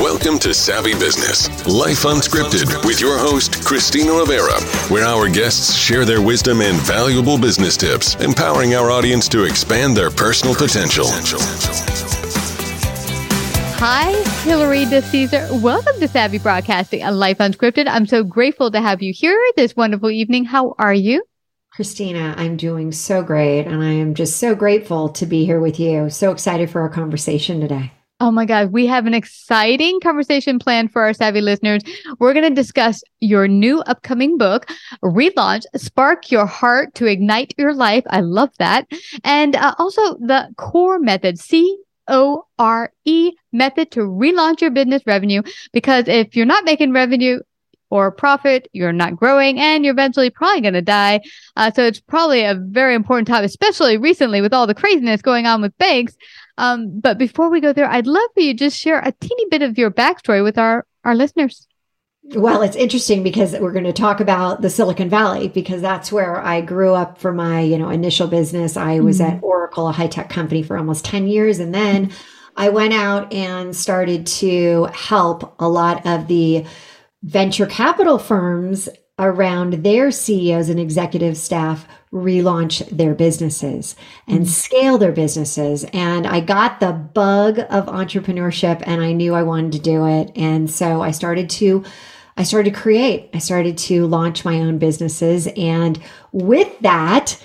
Welcome to Savvy Business, Life Unscripted, with your host, Christina Rivera, where our guests share their wisdom and valuable business tips, empowering our audience to expand their personal potential. Hi, Hilary DeCesare. Welcome to Savvy Broadcasting, and Life Unscripted. I'm so grateful to have you here this wonderful evening. How are you? Christina, I'm doing so great, and I am just so grateful to be here with you. So excited for our conversation today. Oh my God, we have an exciting conversation planned for our savvy listeners. We're going to discuss your new upcoming book, Relaunch Spark Your Heart to Ignite Your Life. I love that. And uh, also the core method, C O R E method to relaunch your business revenue. Because if you're not making revenue, or profit, you're not growing, and you're eventually probably going to die. Uh, so it's probably a very important topic, especially recently with all the craziness going on with banks. Um, but before we go there, I'd love for you to just share a teeny bit of your backstory with our our listeners. Well, it's interesting because we're going to talk about the Silicon Valley because that's where I grew up for my, you know, initial business. I was mm-hmm. at Oracle, a high-tech company for almost 10 years and then I went out and started to help a lot of the venture capital firms around their CEOs and executive staff relaunch their businesses and mm-hmm. scale their businesses. And I got the bug of entrepreneurship and I knew I wanted to do it. And so I started to I started to create. I started to launch my own businesses and with that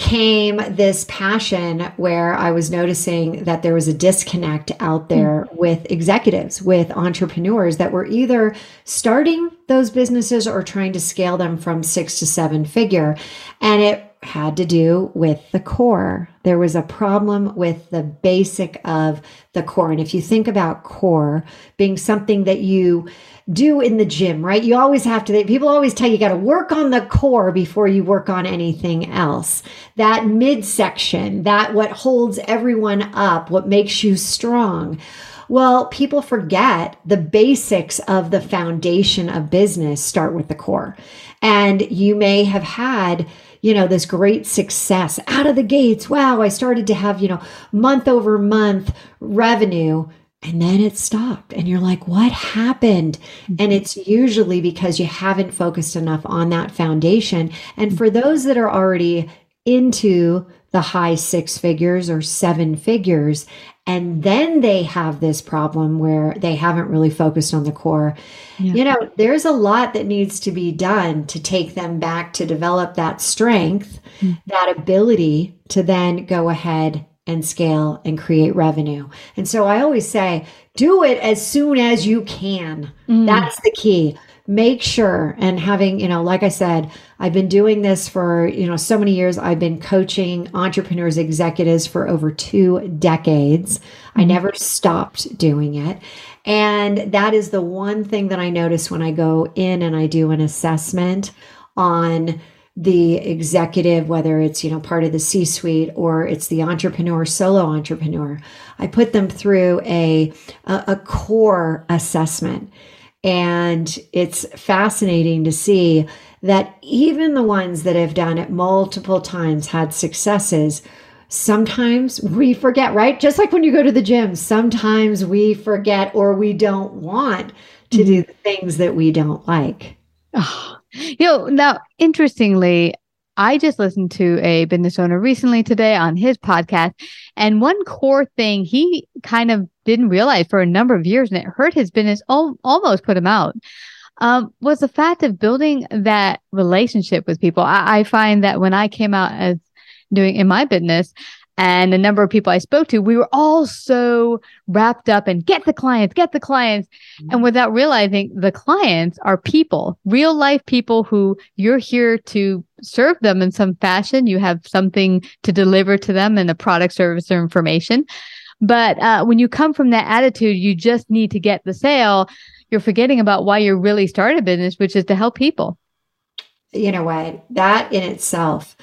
came this passion where I was noticing that there was a disconnect out there mm. with executives, with entrepreneurs that were either starting those businesses or trying to scale them from six to seven figure. And it had to do with the core. There was a problem with the basic of the core. And if you think about core being something that you do in the gym, right? You always have to, people always tell you, you got to work on the core before you work on anything else. That midsection, that what holds everyone up, what makes you strong. Well, people forget the basics of the foundation of business start with the core. And you may have had, you know, this great success out of the gates. Wow, I started to have, you know, month over month revenue and then it stopped and you're like what happened and mm-hmm. it's usually because you haven't focused enough on that foundation and for those that are already into the high six figures or seven figures and then they have this problem where they haven't really focused on the core yeah. you know there's a lot that needs to be done to take them back to develop that strength mm-hmm. that ability to then go ahead and scale and create revenue. And so I always say, do it as soon as you can. Mm. That's the key. Make sure and having, you know, like I said, I've been doing this for, you know, so many years. I've been coaching entrepreneurs, executives for over two decades. Mm. I never stopped doing it. And that is the one thing that I notice when I go in and I do an assessment on the executive, whether it's, you know, part of the C suite or it's the entrepreneur, solo entrepreneur. I put them through a, a, a core assessment. And it's fascinating to see that even the ones that have done it multiple times had successes. Sometimes we forget, right? Just like when you go to the gym, sometimes we forget or we don't want to do mm-hmm. the things that we don't like. Oh, you know, now interestingly, I just listened to a business owner recently today on his podcast. And one core thing he kind of didn't realize for a number of years, and it hurt his business, al- almost put him out, um, was the fact of building that relationship with people. I, I find that when I came out as doing in my business, and the number of people I spoke to, we were all so wrapped up in get the clients, get the clients. Mm-hmm. And without realizing the clients are people, real life people who you're here to serve them in some fashion. You have something to deliver to them in a product, service, or information. But uh, when you come from that attitude, you just need to get the sale. You're forgetting about why you really started a business, which is to help people. You know what? That in itself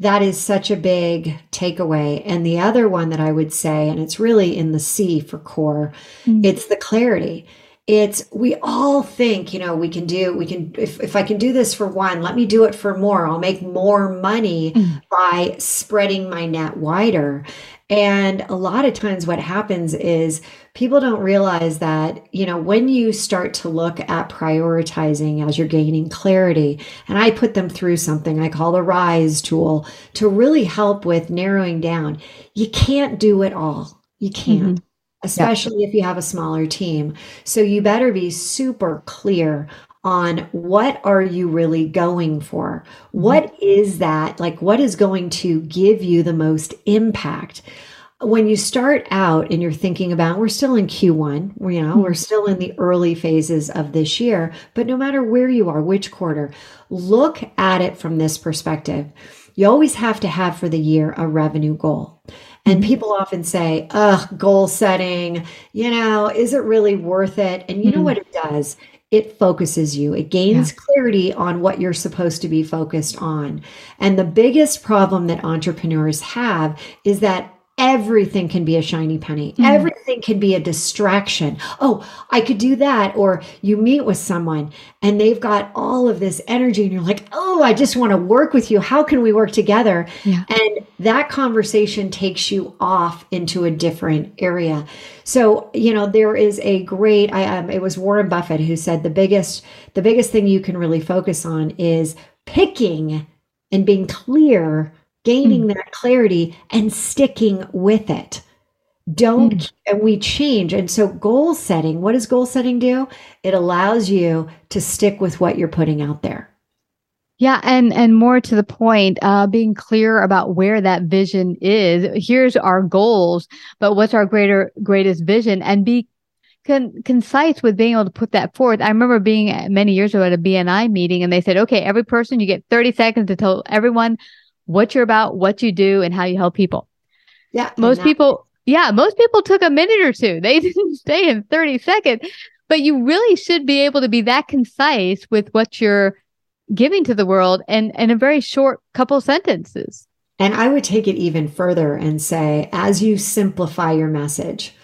that is such a big takeaway. And the other one that I would say, and it's really in the C for core, mm-hmm. it's the clarity. It's we all think, you know, we can do, we can, if, if I can do this for one, let me do it for more. I'll make more money mm-hmm. by spreading my net wider. And a lot of times what happens is people don't realize that, you know, when you start to look at prioritizing as you're gaining clarity, and I put them through something I call the RISE tool to really help with narrowing down. You can't do it all. You can't. Mm-hmm especially if you have a smaller team. So you better be super clear on what are you really going for? Mm-hmm. What is that? Like, what is going to give you the most impact? When you start out and you're thinking about, we're still in Q1, you know, we're mm-hmm. still in the early phases of this year, but no matter where you are, which quarter, look at it from this perspective. You always have to have for the year a revenue goal. And mm-hmm. people often say, ugh, goal setting, you know, is it really worth it? And you know what it does? It focuses you. It gains yeah. clarity on what you're supposed to be focused on. And the biggest problem that entrepreneurs have is that everything can be a shiny penny. Mm. Everything can be a distraction. Oh, I could do that. Or you meet with someone and they've got all of this energy and you're like, oh, I just want to work with you. How can we work together? Yeah. And that conversation takes you off into a different area. So, you know, there is a great, I, um, it was Warren Buffett who said the biggest, the biggest thing you can really focus on is picking and being clear gaining mm. that clarity and sticking with it. Don't, mm. and we change. And so, goal setting, what does goal setting do? It allows you to stick with what you're putting out there. Yeah, and and more to the point, uh, being clear about where that vision is. Here's our goals, but what's our greater greatest vision, and be con- concise with being able to put that forth. I remember being many years ago at a BNI meeting, and they said, "Okay, every person, you get 30 seconds to tell everyone what you're about, what you do, and how you help people. Yeah. Most people, yeah, most people took a minute or two. They didn't stay in 30 seconds, but you really should be able to be that concise with what you're giving to the world and in a very short couple sentences. And I would take it even further and say, as you simplify your message,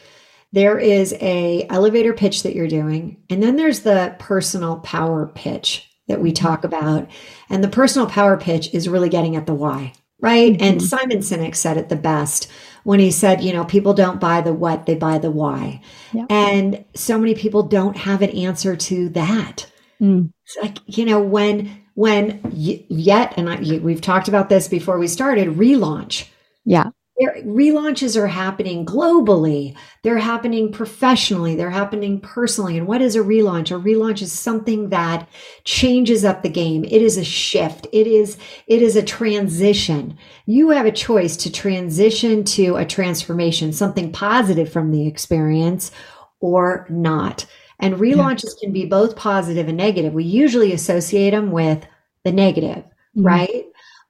there is a elevator pitch that you're doing, and then there's the personal power pitch that we talk about. And the personal power pitch is really getting at the why, right? Mm-hmm. And Simon Sinek said it the best when he said, you know, people don't buy the what, they buy the why. Yep. And so many people don't have an answer to that. Mm. It's like, you know, when, when yet, and I, we've talked about this before we started, relaunch. Yeah relaunches are happening globally. They're happening professionally. They're happening personally. And what is a relaunch? A relaunch is something that changes up the game. It is a shift. It is, it is a transition. You have a choice to transition to a transformation, something positive from the experience or not. And relaunches yeah. can be both positive and negative. We usually associate them with the negative, mm-hmm. right?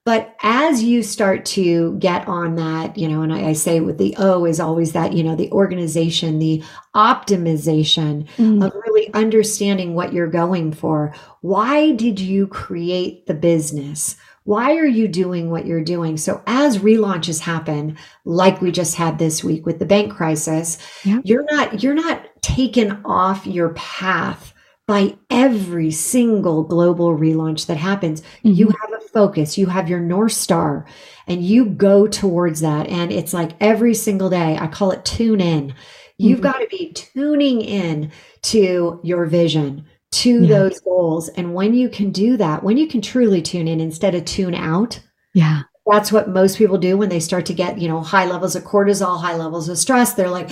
But as you start to get on that, you know, and I, I, say with the O is always that, you know, the organization, the optimization mm. of really understanding what you're going for. Why did you create the business? Why are you doing what you're doing? So as relaunches happen, like we just had this week with the bank crisis, Yeah. you're not you're not taken off your path by every single global relaunch that happens. You have a focus, you have your North Star, and you go towards that. And it's like every single day, I call it tune in. You've Mhm. got to be tuning in to your vision, to Yeah. those goals. And when you can do that, when you can truly tune in instead of tune out, Yeah. that's what most people do when they start to get, you know, high levels of cortisol, high levels of stress. They're like,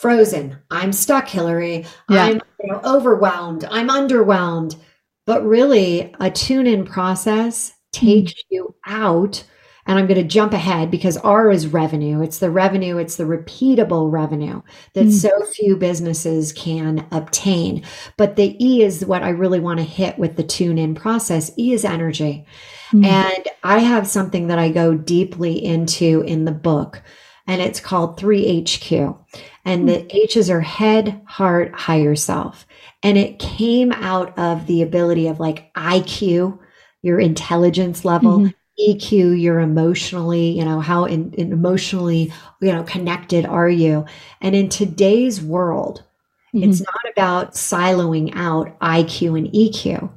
frozen. I'm stuck, Hilary. Yeah. I'm you know, overwhelmed. I'm underwhelmed. But really, a tune in process takes you out. And I'm going to jump ahead because R is revenue. It's the revenue, it's the repeatable revenue that Mm. so few businesses can obtain. But the E is what I really want to hit with the tune in process. E is energy. Mm. And I have something that I go deeply into in the book, and it's called 3HQ. And the H's are head, heart, higher self. And it came out of the ability of like IQ, your intelligence level, Mhm. EQ, you're emotionally, you know, how in, in emotionally, you know, connected are you? And in today's world, it's not about siloing out IQ and EQ.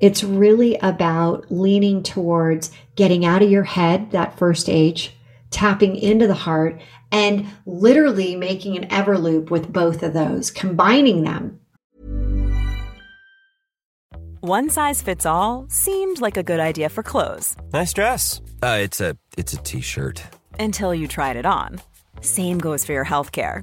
It's really about leaning towards getting out of your head, that first H, tapping into the heart, and literally making an ever loop with both of those, combining them. One size fits all seemed like a good idea for clothes Nice dress. Uh, it's a it's a t-shirt. until you tried it on. Same goes for your healthcare.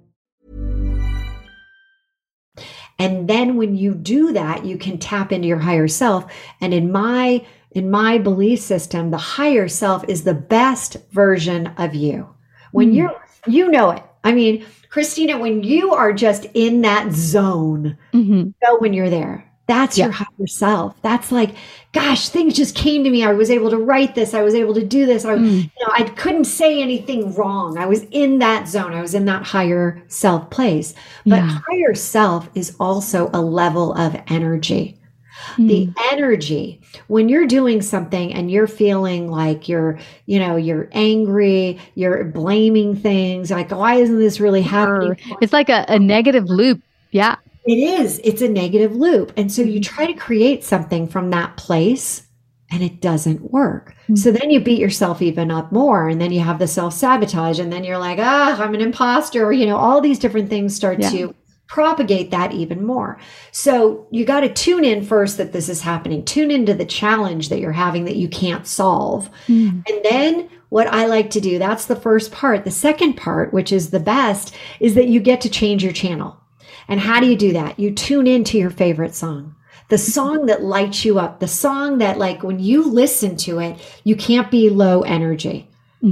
And then when you do that, you can tap into your higher self. And in my in my belief system, the higher self is the best version of you. When Mm. you're you know it. I mean, Christina, when you are just in that zone, Mhm. you know when you're there. That's your higher self. That's like, gosh, things just came to me. I was able to write this. I was able to do this. I, Mm. you know, I couldn't say anything wrong. I was in that zone. I was in that higher self place. But Yeah. higher self is also a level of energy. The Mm. energy when you're doing something and you're feeling like you're, you know, you're angry, you're blaming things like, why isn't this really happening? It's like a, a negative loop. Yeah. It is. It's a negative loop. And so you try to create something from that place and it doesn't work. So then you beat yourself even up more. And then you have the self sabotage. And then you're like, ah, I'm an imposter. Or, you know, all these different things start Yeah. to propagate that even more. So you got to tune in first that this is happening. Tune into the challenge that you're having that you can't solve. Mm. And then what I like to do, that's the first part. The second part, which is the best, is that you get to change your channel. And how do you do that? You tune into your favorite song. The song that lights you up, the song that like when you listen to it, you can't be low energy.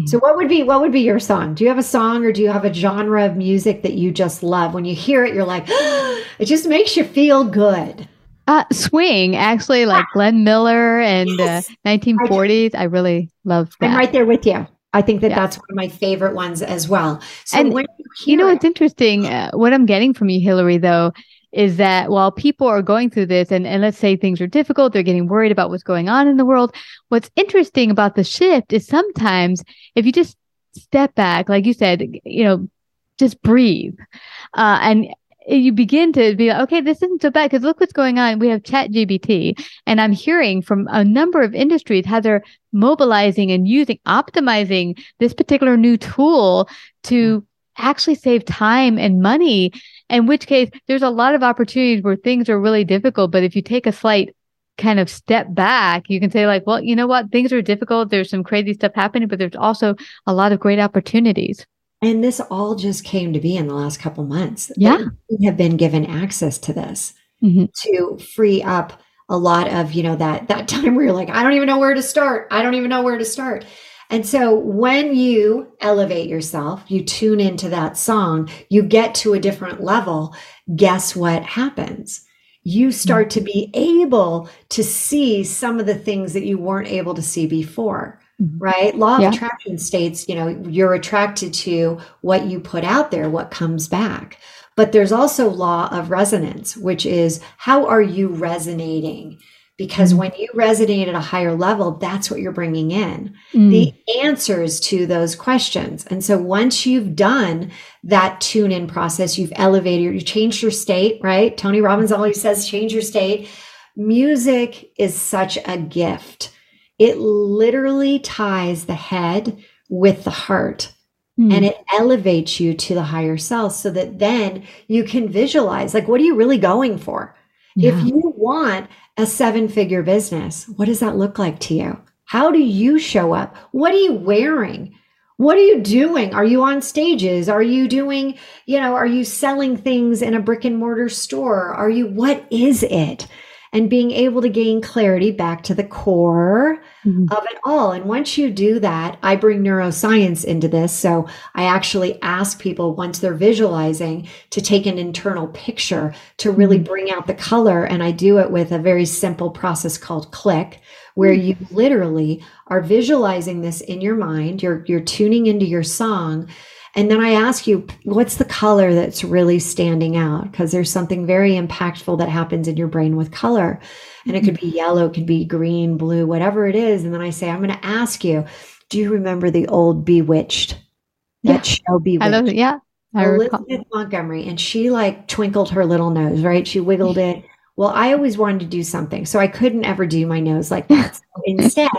So what would be what would be your song? Do you have a song or do you have a genre of music that you just love? When you hear it, you're like, it just makes you feel good. Uh, swing, actually, like Glenn Miller and Yes. uh, 1940s. I really love that. I'm right there with you. I think that Yeah. that's one of my favorite ones as well. So And when you, You know hear what's interesting? Uh, what I'm getting from you, Hilary, though, is that while people are going through this, and, and let's say things are difficult, they're getting worried about what's going on in the world. What's interesting about the shift is sometimes if you just step back, like you said, you know, just breathe, uh, and you begin to be like, okay, this isn't so bad because look what's going on. We have Chat GPT, and I'm hearing from a number of industries how they're mobilizing and using, optimizing this particular new tool to hmm. actually save time and money. In which case, there's a lot of opportunities where things are really difficult. But if you take a slight kind of step back, you can say, like, well, you know what? Things are difficult. There's some crazy stuff happening, but there's also a lot of great opportunities. And this all just came to be in the last couple months. Yeah. We have been given access to this Mhm. to free up a lot of, you know, that that time where you're like, I don't even know where to start. I don't even know where to start. And so when you elevate yourself, you tune into that song, you get to a different level, guess what happens? You start to be able to see some of the things that you weren't able to see before Mm-hmm. right? Law of Yeah. attraction states, you know, you're attracted to what you put out there, what comes back. But there's also law of resonance, which is how are you resonating? Because mm-hmm. when you resonate at a higher level, that's what you're bringing in Mm. the answers to those questions. And so once you've done that tune in process, you've elevated, you changed your state, right? Tony Robbins mm-hmm. always says, change your state. Music is such a gift. It literally ties the head with the heart Mm. and it elevates you to the higher self so that then you can visualize like, what are you really going for? Yeah. If you want a seven figure business, what does that look like to you? How do you show up? What are you wearing? What are you doing? Are you on stages? Are you doing, you know, are you selling things in a brick and mortar store? Are you, what is it? And being able to gain clarity back to the core Mhm. of it all. And once you do that, I bring neuroscience into this. So I actually ask people once they're visualizing to take an internal picture to really bring out the color. And I do it with a very simple process called click, where you literally are visualizing this in your mind. You're, you're tuning into your song. And then I ask you, what's the color that's really standing out? Because there's something very impactful that happens in your brain with color. And it could mm-hmm. be yellow, it could be green, blue, whatever it is. And then I say, I'm going to ask you, do you remember the old Bewitched? That show Bewitched. I love it. Yeah. I recall. Elizabeth Montgomery, and she like twinkled her little nose, right? She wiggled it. Well, I always wanted to do something, so I couldn't ever do my nose like that. So instead,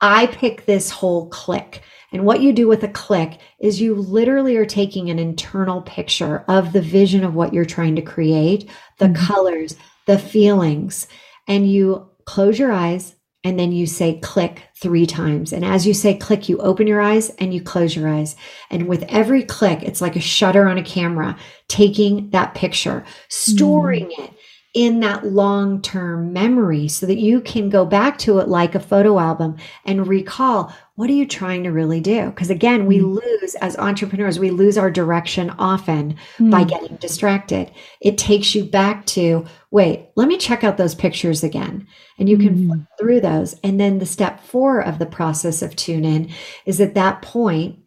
I pick this whole click. And what you do with a click is you literally are taking an internal picture of the vision of what you're trying to create, the Mhm. colors, the feelings, and you close your eyes and then you say click three times. And as you say click, you open your eyes and you close your eyes. And with every click, it's like a shutter on a camera, taking that picture, storing it in that long term memory so that you can go back to it like a photo album and recall what are you trying to really do? Because again, we lose as entrepreneurs, we lose our direction often by Mm. getting distracted. It takes you back to, wait, let me check out those pictures again. And you can flip through those. And then the step four of the process of tune in is at that point,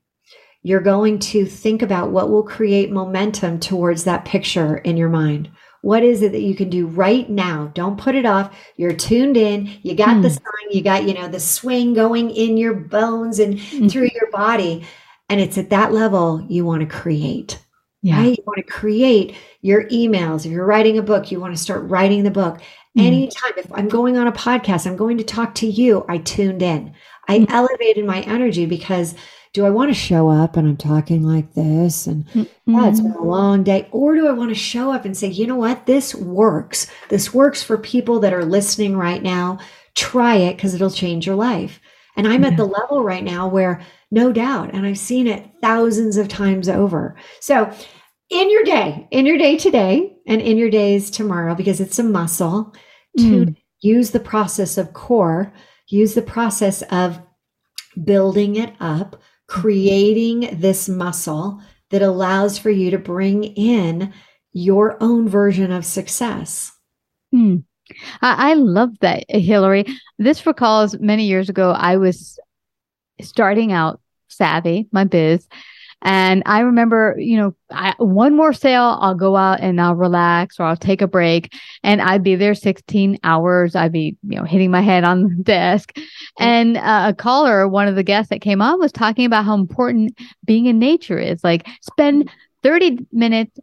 you're going to think about what will create momentum towards that picture in your mind. What is it that you can do right now? Don't put it off. You're tuned in. You got the Hmm. song. You got, you know, the swing going in your bones and Mm. through your body. And it's at that level you want to create Yeah. right? You want to create your emails. If you're writing a book, you want to start writing the book. Mm. Anytime, if I'm going on a podcast, I'm going to talk to you, I tuned in. I Mm. elevated my energy because do I want to show up and I'm talking like this and yeah, it's been a long day? Or do I want to show up and say, you know what? This works. This works for people that are listening right now. Try it because it'll change your life. And I'm at the level right now where no doubt, and I've seen it thousands of times over. So, in your day, in your day today, and in your days tomorrow, because it's a muscle, to Mm. use the process of core, use the process of building it up, creating this muscle that allows for you to bring in your own version of success. Hmm. I, I love that, Hilary. This recalls many years ago, I was starting out Savvy, my biz. And I remember, you know, I, one more sale, I'll go out and I'll relax or I'll take a break and I'd be there 16 hours. I'd be, you know, hitting my head on the desk. And uh, a caller, one of the guests that came on was talking about how important being in nature is. Like spend 30 minutes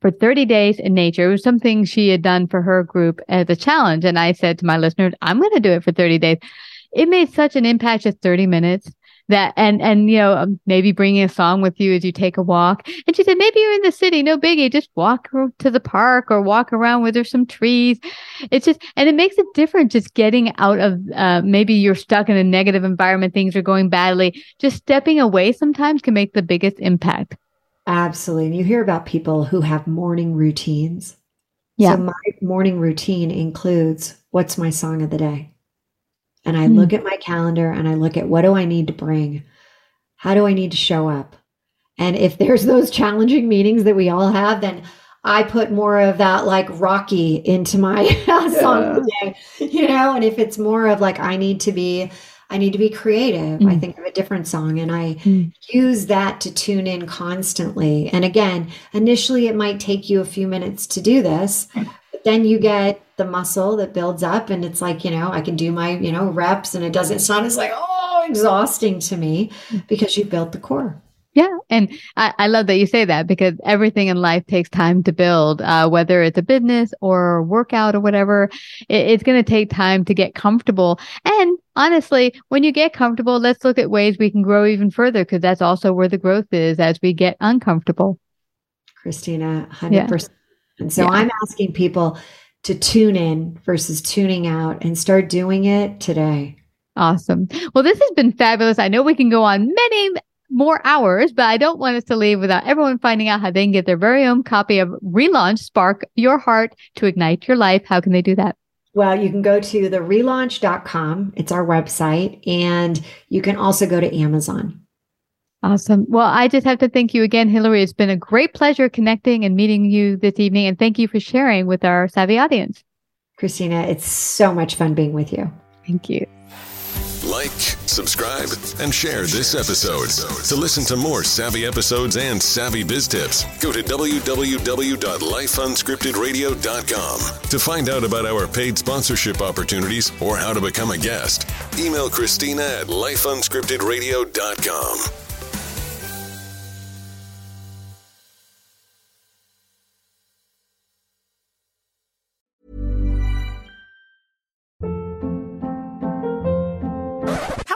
for 30 days in nature. It was something she had done for her group as a challenge. And I said to my listeners, I'm going to do it for 30 days. It made such an impact just 30 minutes. That and and you know um, maybe bringing a song with you as you take a walk. And she said maybe you're in the city no biggie just walk to the park or walk around where there's some trees. It's just and it makes a difference just getting out of uh, maybe you're stuck in a negative environment things are going badly. Just stepping away sometimes can make the biggest impact. Absolutely. And you hear about people who have morning routines. Yeah. So my morning routine includes what's my song of the day. And I mm look at my calendar and I look at what do I need to bring? How do I need to show up? And if there's those challenging meetings that we all have, then I put more of that like Rocky into my song of the day, you know? And if it's more of like, I need to be I need to be creative. Mm. I think of a different song and I mm. use that to tune in constantly. And again, initially it might take you a few minutes to do this, then you get the muscle that builds up and it's like, you know, I can do my, you know, reps and it doesn't, it's not as like, oh, exhausting to me mm. because you built the core. Yeah. And I, I, love that you say that because everything in life takes time to build, uh, whether it's a business or workout or whatever. It, it's going to take time to get comfortable. And honestly, when you get comfortable, let's look at ways we can grow even further because that's also where the growth is as we get uncomfortable. Christina, 100%. Yeah. And so yeah. I'm asking people to tune in versus tuning out and start doing it today. Awesome. Well, this has been fabulous. I know we can go on many, more hours, but I don't want us to leave without everyone finding out how they can get their very own copy of Relaunch Spark Your Heart to Ignite Your Life. How can they do that? Well, you can go to the relaunch.com. It's our website. And you can also go to Amazon. Awesome. Well, I just have to thank you again, Hilary. It's been a great pleasure connecting and meeting you this evening. And thank you for sharing with our savvy audience. Christina, it's so much fun being with you. Thank you. Like, subscribe, and share this episode. To listen to more savvy episodes and savvy biz tips, go to www.lifeunscriptedradio.com. To find out about our paid sponsorship opportunities or how to become a guest, email Christina at lifeunscriptedradio.com.